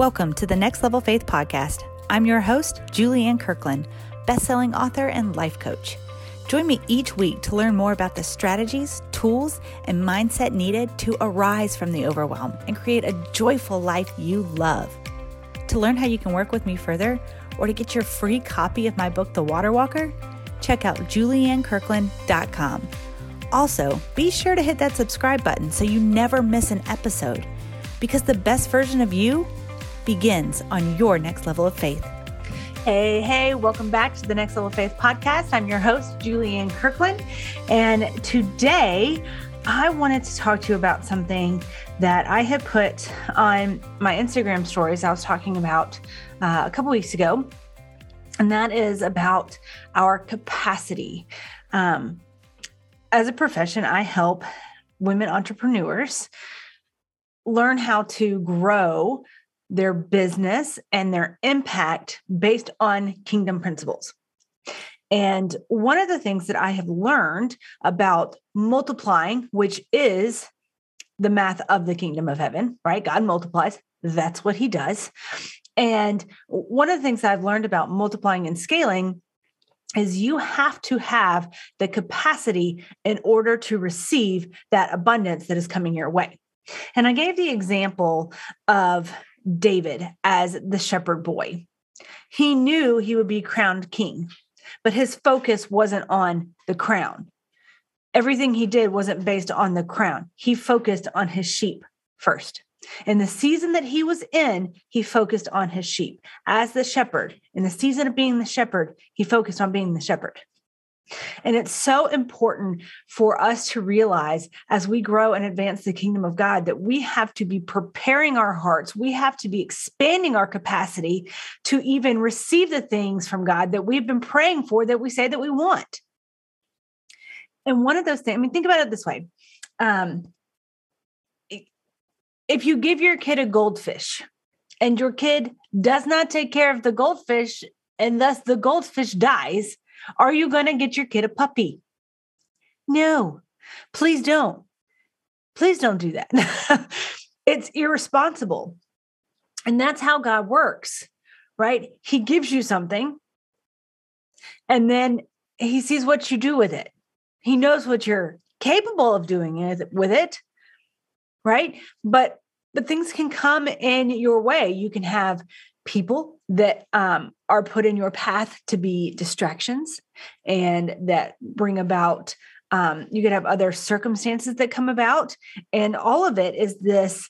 Welcome to the Next Level Faith podcast. I'm your host, Julianne Kirkland, best-selling author and life coach. Join me each week to learn more about the strategies, tools, and mindset needed to arise from the overwhelm and create a joyful life you love. To learn how you can work with me further or to get your free copy of my book, The Water Walker, check out juliannekirkland.com. Also, be sure to hit that subscribe button so you never miss an episode because the best version of you begins on your next level of faith. Hey, hey, welcome back to the Next Level of Faith podcast. I'm your host, Julianne Kirkland. And today I wanted to talk to you about something that I had put on my Instagram stories. I was talking about uh, a couple weeks ago, and that is about our capacity. Um, as a profession, I help women entrepreneurs learn how to grow their business and their impact based on kingdom principles. And one of the things that I have learned about multiplying, which is the math of the kingdom of heaven, right? God multiplies, that's what he does. And one of the things I've learned about multiplying and scaling is you have to have the capacity in order to receive that abundance that is coming your way. And I gave the example of David as the shepherd boy. He knew he would be crowned king, but his focus wasn't on the crown. Everything he did wasn't based on the crown. He focused on his sheep first. In the season that he was in, he focused on his sheep. As the shepherd, in the season of being the shepherd, he focused on being the shepherd. And it's so important for us to realize as we grow and advance the kingdom of God that we have to be preparing our hearts. We have to be expanding our capacity to even receive the things from God that we've been praying for that we say that we want. And one of those things, I mean, think about it this way. Um, if you give your kid a goldfish and your kid does not take care of the goldfish and thus the goldfish dies, are you going to get your kid a puppy? No, please don't. Please don't do that. it's irresponsible. And that's how God works, right? He gives you something and then he sees what you do with it. He knows what you're capable of doing with it, right? But but things can come in your way. You can have people that um, are put in your path to be distractions and that bring about um, you could have other circumstances that come about. And all of it is this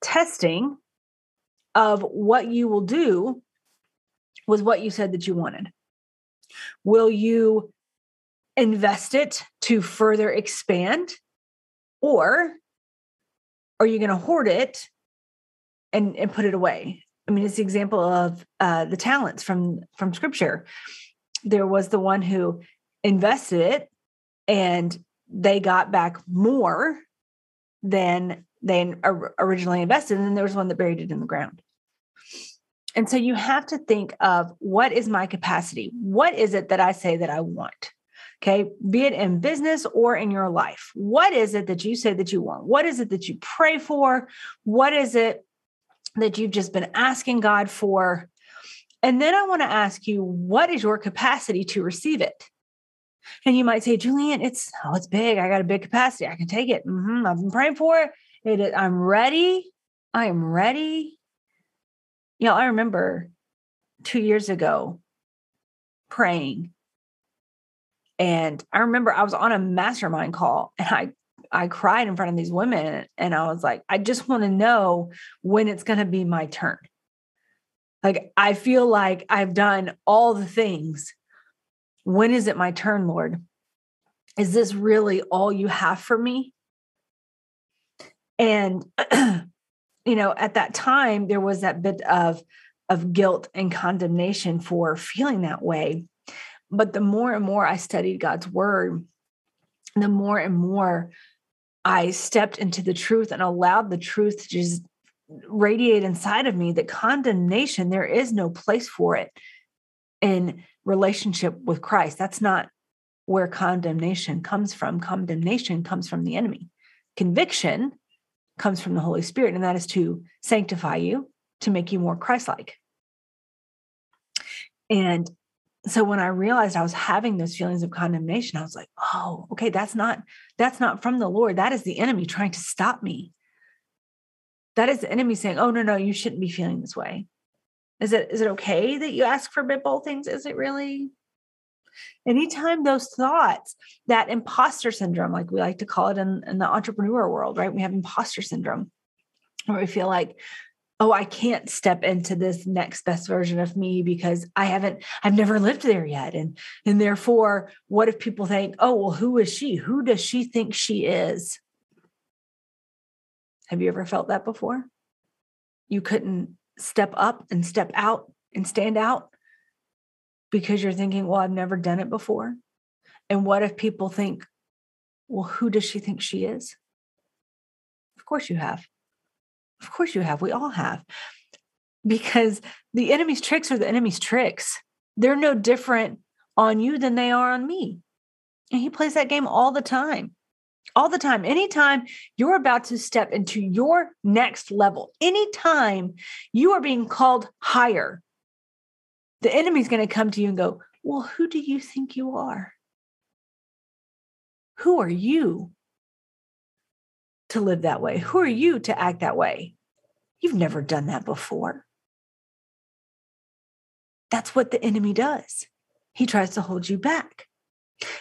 testing of what you will do with what you said that you wanted. Will you invest it to further expand or are you going to hoard it and, and put it away I mean, it's the example of uh, the talents from from Scripture. There was the one who invested it, and they got back more than they originally invested, and then there was one that buried it in the ground. And so you have to think of what is my capacity? What is it that I say that I want? Okay, be it in business or in your life. What is it that you say that you want? What is it that you pray for? What is it that you've just been asking God for. And then I want to ask you, what is your capacity to receive it? And you might say, Julianne, it's oh, it's big. I got a big capacity. I can take it. Mm-hmm. I've been praying for it. it. I'm ready. I am ready. You know, I remember two years ago praying. And I remember I was on a mastermind call and I I cried in front of these women and I was like, I just want to know when it's going to be my turn. Like, I feel like I've done all the things. When is it my turn, Lord? Is this really all you have for me? And, you know, at that time, there was that bit of, of guilt and condemnation for feeling that way. But the more and more I studied God's word, the more and more I stepped into the truth and allowed the truth to just radiate inside of me that condemnation, there is no place for it in relationship with Christ. That's not where condemnation comes from. Condemnation comes from the enemy. Conviction comes from the Holy Spirit, and that is to sanctify you, to make you more Christ like. And so when I realized I was having those feelings of condemnation, I was like, oh, okay, that's not that's not from the Lord. That is the enemy trying to stop me. That is the enemy saying, oh no, no, you shouldn't be feeling this way. Is it is it okay that you ask for both things? Is it really? Anytime those thoughts, that imposter syndrome, like we like to call it in, in the entrepreneur world, right? We have imposter syndrome where we feel like, oh, I can't step into this next best version of me because I haven't, I've never lived there yet. And, and therefore, what if people think, oh, well, who is she? Who does she think she is? Have you ever felt that before? You couldn't step up and step out and stand out because you're thinking, well, I've never done it before. And what if people think, well, who does she think she is? Of course you have. Of course you have. We all have. Because the enemy's tricks are the enemy's tricks. They're no different on you than they are on me. And he plays that game all the time. All the time. Anytime you're about to step into your next level, anytime you are being called higher, the enemy's going to come to you and go, Well, who do you think you are? Who are you to live that way? Who are you to act that way? You've never done that before. That's what the enemy does. He tries to hold you back.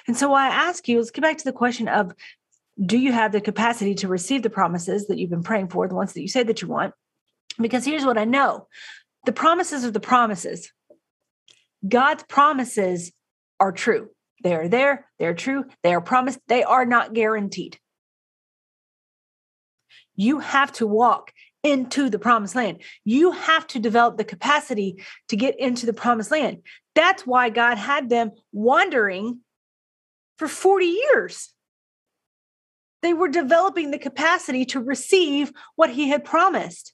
And so, why I ask you, let's get back to the question of do you have the capacity to receive the promises that you've been praying for, the ones that you say that you want? Because here's what I know the promises are the promises. God's promises are true. They are there, they're true, they are promised, they are not guaranteed. You have to walk into the promised land. You have to develop the capacity to get into the promised land. That's why God had them wandering for 40 years. They were developing the capacity to receive what he had promised.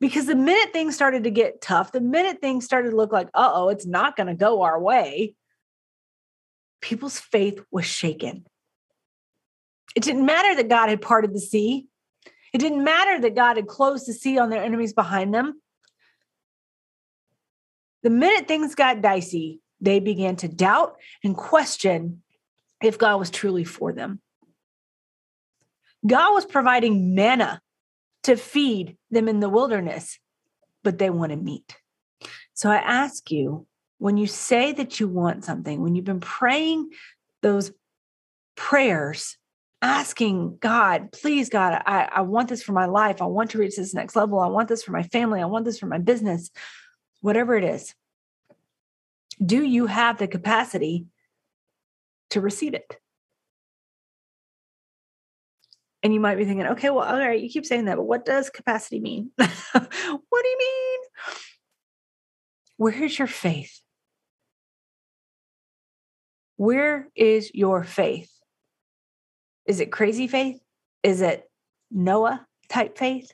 Because the minute things started to get tough, the minute things started to look like, uh oh, it's not going to go our way, people's faith was shaken. It didn't matter that God had parted the sea. It didn't matter that God had closed the sea on their enemies behind them. The minute things got dicey, they began to doubt and question if God was truly for them. God was providing manna to feed them in the wilderness, but they wanted meat. So I ask you, when you say that you want something, when you've been praying those prayers, asking God, please, God, I, I want this for my life. I want to reach this next level. I want this for my family. I want this for my business, whatever it is. Do you have the capacity to receive it? And you might be thinking, okay, well, all right, you keep saying that, but what does capacity mean? what do you mean? Where is your faith? Where is your faith? Is it crazy faith? Is it Noah type faith?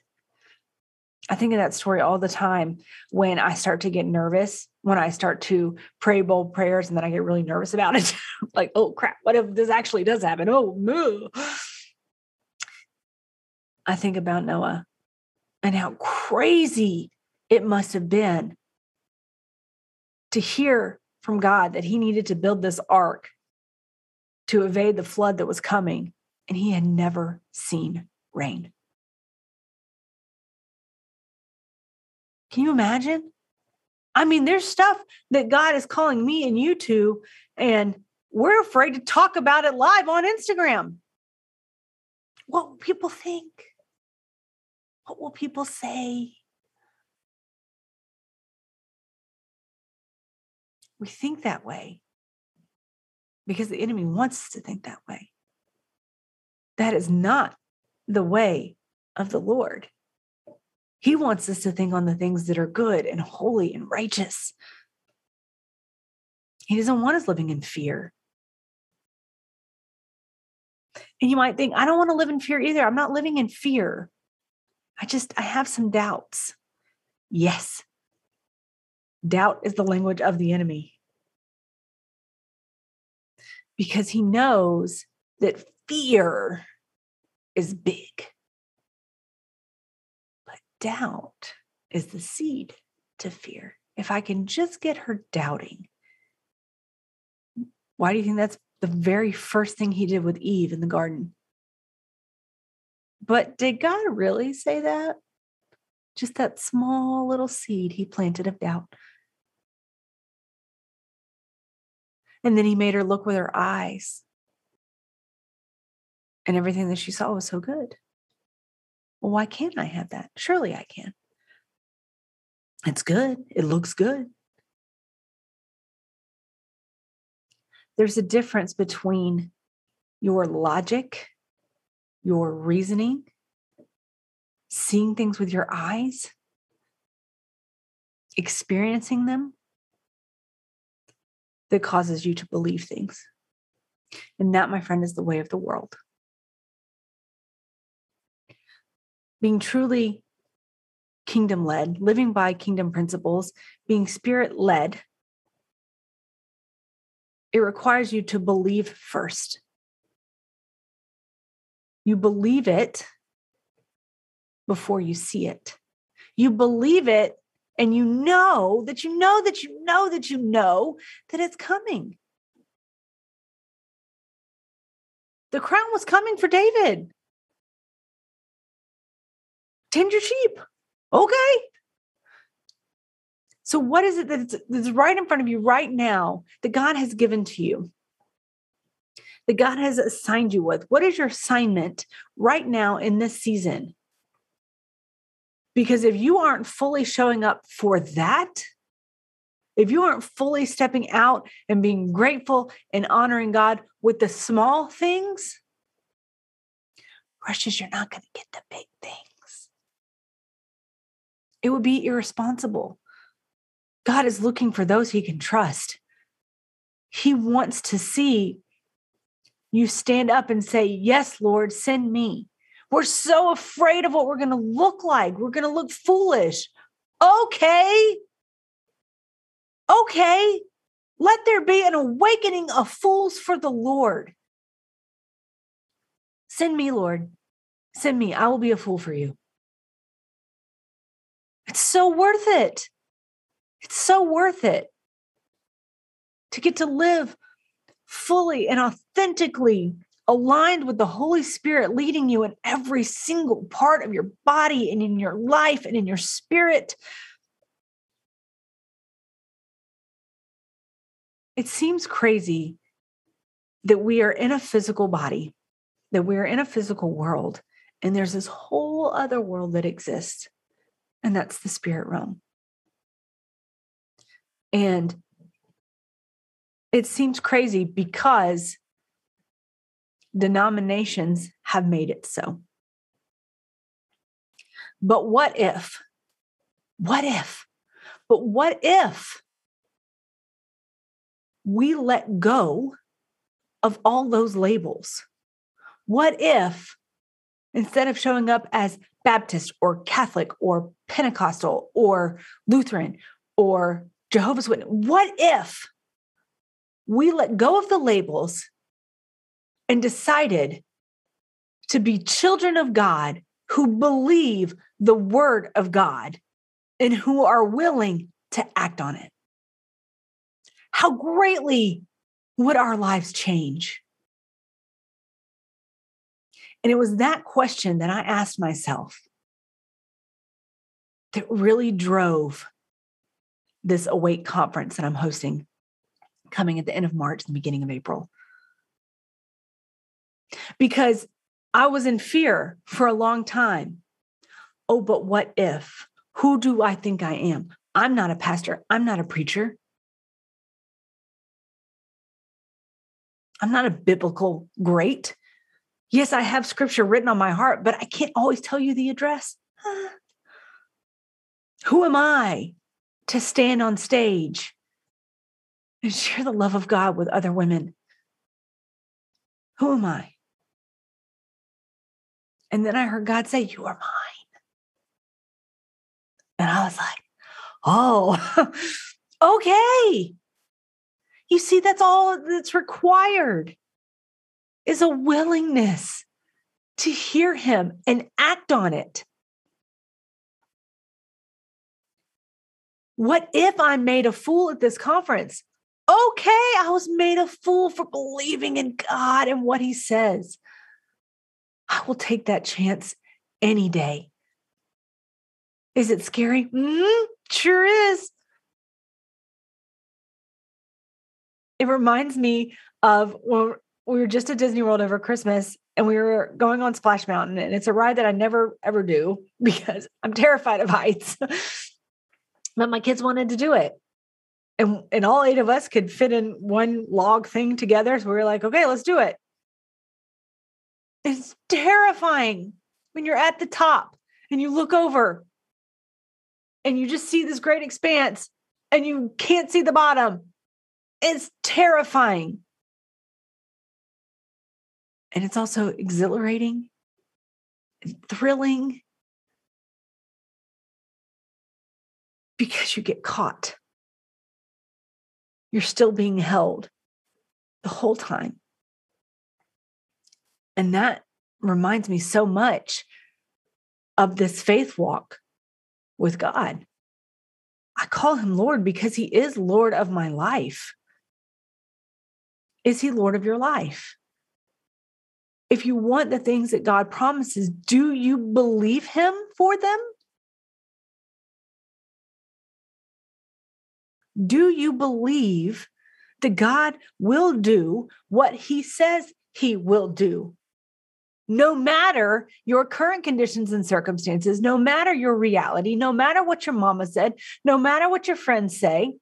I think of that story all the time when I start to get nervous, when I start to pray bold prayers and then I get really nervous about it. like, oh crap, what if this actually does happen? Oh no. I think about Noah and how crazy it must have been to hear from God that he needed to build this ark to evade the flood that was coming, and he had never seen rain. Can you imagine? I mean, there's stuff that God is calling me and you to, and we're afraid to talk about it live on Instagram. What will people think? What will people say? We think that way because the enemy wants us to think that way. That is not the way of the Lord. He wants us to think on the things that are good and holy and righteous. He doesn't want us living in fear. And you might think, I don't want to live in fear either. I'm not living in fear. I just, I have some doubts. Yes. Doubt is the language of the enemy because he knows that fear is big. But doubt is the seed to fear. If I can just get her doubting. Why do you think that's the very first thing he did with Eve in the garden? But did God really say that? Just that small little seed he planted of doubt. And then he made her look with her eyes. And everything that she saw was so good. Well, why can't I have that? Surely I can. It's good. It looks good. There's a difference between your logic, your reasoning, seeing things with your eyes, experiencing them that causes you to believe things. And that, my friend, is the way of the world. Being truly kingdom led, living by kingdom principles, being spirit led, it requires you to believe first. You believe it before you see it. You believe it and you know that you know that you know that you know that it's coming. The crown was coming for David. Tend your sheep. Okay. So, what is it that's, that's right in front of you right now that God has given to you? That God has assigned you with? What is your assignment right now in this season? Because if you aren't fully showing up for that, if you aren't fully stepping out and being grateful and honoring God with the small things, precious, you're not going to get the big things. It would be irresponsible. God is looking for those he can trust. He wants to see you stand up and say, Yes, Lord, send me. We're so afraid of what we're going to look like. We're going to look foolish. Okay. Okay. Let there be an awakening of fools for the Lord. Send me, Lord. Send me. I will be a fool for you. So worth it. It's so worth it to get to live fully and authentically aligned with the Holy Spirit leading you in every single part of your body and in your life and in your spirit. It seems crazy that we are in a physical body, that we are in a physical world, and there's this whole other world that exists, and that's the spirit realm. And it seems crazy because denominations have made it so. But what if? What if? But what if we let go of all those labels? What if instead of showing up as Baptist or Catholic or Pentecostal or Lutheran or Jehovah's Witness, what if we let go of the labels and decided to be children of God who believe the word of God and who are willing to act on it. How greatly would our lives change? And it was that question that I asked myself that really drove this Awake conference that I'm hosting coming at the end of March the beginning of April because I was in fear for a long time. Oh, but what if? Who do I think I am? I'm not a pastor. I'm not a preacher. I'm not a biblical great. Yes, I have scripture written on my heart, but I can't always tell you the address. Who am I to stand on stage and share the love of God with other women? Who am I? And then I heard God say, You are mine. And I was like, Oh, okay. You see, that's all that's required is a willingness to hear him and act on it. What if I'm made a fool at this conference? Okay, I was made a fool for believing in God and what He says. I will take that chance any day. Is it scary? Mm, sure is. It reminds me of when we were just at Disney World over Christmas and we were going on Splash Mountain. And it's a ride that I never ever do because I'm terrified of heights. but my kids wanted to do it. And, and all eight of us could fit in one log thing together. So we were like, okay, let's do it. It's terrifying when you're at the top and you look over and you just see this great expanse and you can't see the bottom. It's terrifying. And it's also exhilarating, thrilling, because you get caught. You're still being held the whole time. And that reminds me so much of this faith walk with God. I call him Lord because he is Lord of my life. Is he Lord of your life? If you want the things that God promises, do you believe him for them? Do you believe that God will do what he says he will do? no matter your current conditions and circumstances, no matter your reality, no matter what your mama said, no matter what your friends say,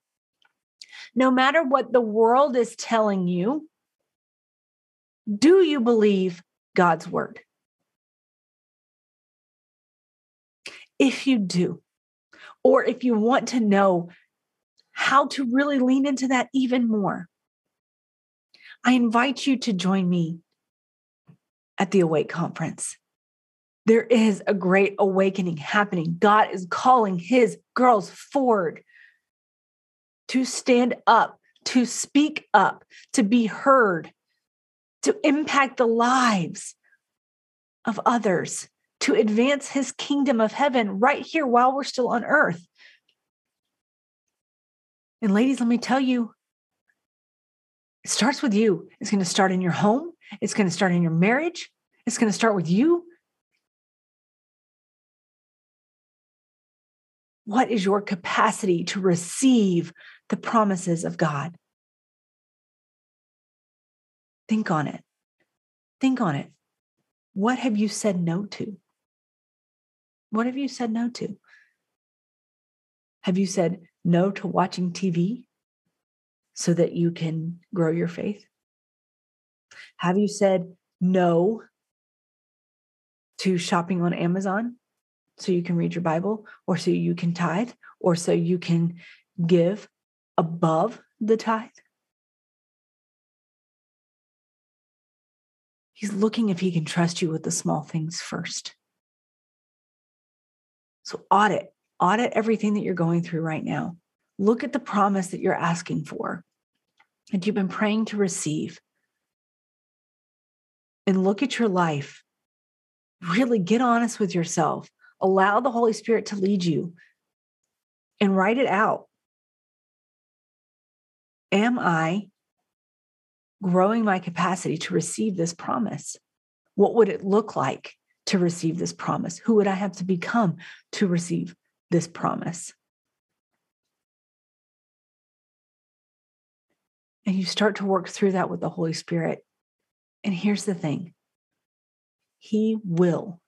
no matter what the world is telling you, do you believe God's word? If you do, or if you want to know how to really lean into that even more, I invite you to join me at the Awake Conference. There is a great awakening happening. God is calling his girls forward to stand up, to speak up, to be heard, to impact the lives of others, to advance his kingdom of heaven right here while we're still on earth. And ladies, let me tell you, it starts with you. It's going to start in your home. It's going to start in your marriage. It's going to start with you. What is your capacity to receive the promises of God? Think on it. Think on it. What have you said no to? What have you said no to? Have you said no to watching TV so that you can grow your faith? Have you said no to shopping on Amazon so you can read your Bible, or so you can tithe, or so you can give above the tithe? He's looking if he can trust you with the small things first. So audit, audit everything that you're going through right now. Look at the promise that you're asking for and you've been praying to receive. And look at your life really get honest with yourself. Allow the Holy Spirit to lead you and write it out. Am I growing my capacity to receive this promise? What would it look like to receive this promise? Who would I have to become to receive this promise? And you start to work through that with the Holy Spirit. And here's the thing he will,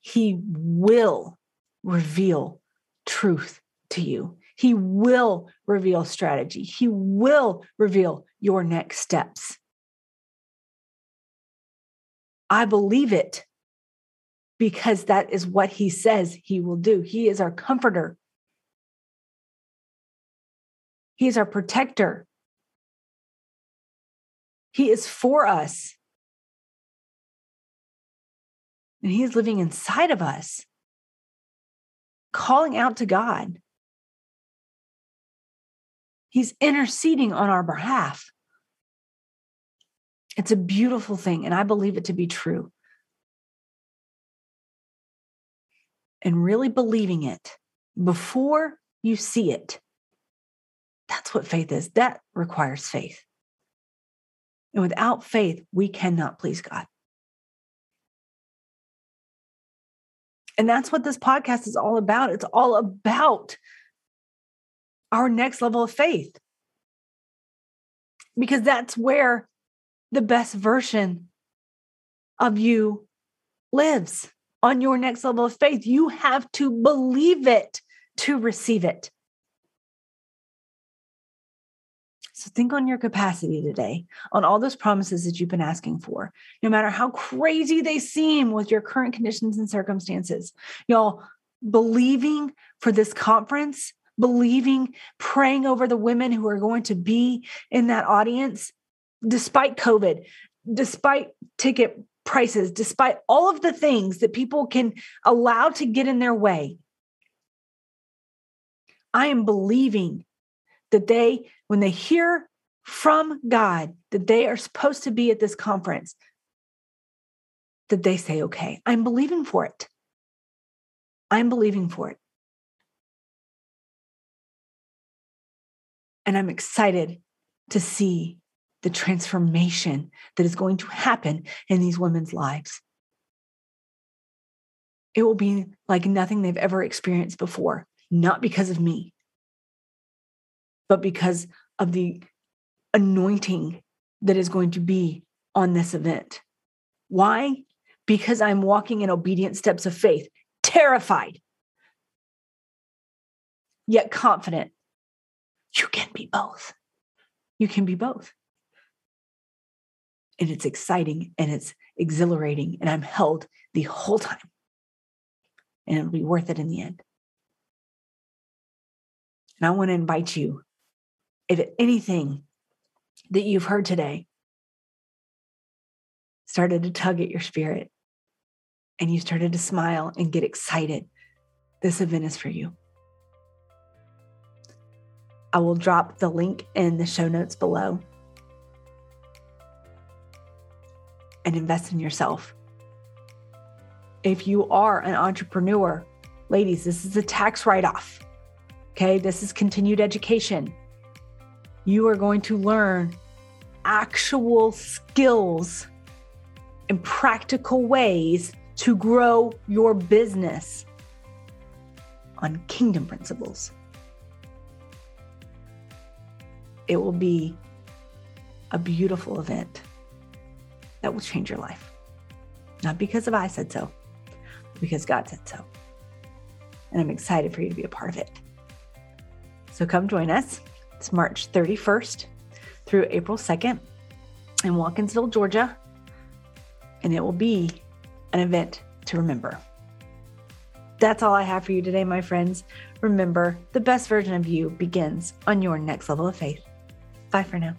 He will reveal truth to you. He will reveal strategy. He will reveal your next steps. I believe it because that is what he says he will do. He is our comforter, he is our protector. He is for us. And He is living inside of us, calling out to God. He's interceding on our behalf. It's a beautiful thing, and I believe it to be true. And really believing it before you see it. That's what faith is. That requires faith. And without faith, we cannot please God. And that's what this podcast is all about. It's all about our next level of faith. Because that's where the best version of you lives on your next level of faith. You have to believe it to receive it. So think on your capacity today, on all those promises that you've been asking for, no matter how crazy they seem with your current conditions and circumstances. Y'all, believing for this conference, believing, praying over the women who are going to be in that audience, despite COVID, despite ticket prices, despite all of the things that people can allow to get in their way. I am believing that they, when they hear from God that they are supposed to be at this conference, that they say, okay, I'm believing for it. I'm believing for it. And I'm excited to see the transformation that is going to happen in these women's lives. It will be like nothing they've ever experienced before, not because of me, but because of the anointing that is going to be on this event. Why? Because I'm walking in obedient steps of faith, terrified, yet confident. You can be both. You can be both. And it's exciting and it's exhilarating, and I'm held the whole time. And it'll be worth it in the end. And I want to invite you if anything that you've heard today started to tug at your spirit and you started to smile and get excited, this event is for you. I will drop the link in the show notes below. And invest in yourself. If you are an entrepreneur, ladies, this is a tax write off. Okay, this is continued education you are going to learn actual skills and practical ways to grow your business on kingdom principles. It will be a beautiful event that will change your life. Not because of I said so, because God said so. And I'm excited for you to be a part of it. So come join us. It's March 31st through April 2nd in Watkinsville, Georgia. And it will be an event to remember. That's all I have for you today, my friends. Remember, the best version of you begins on your next level of faith. Bye for now.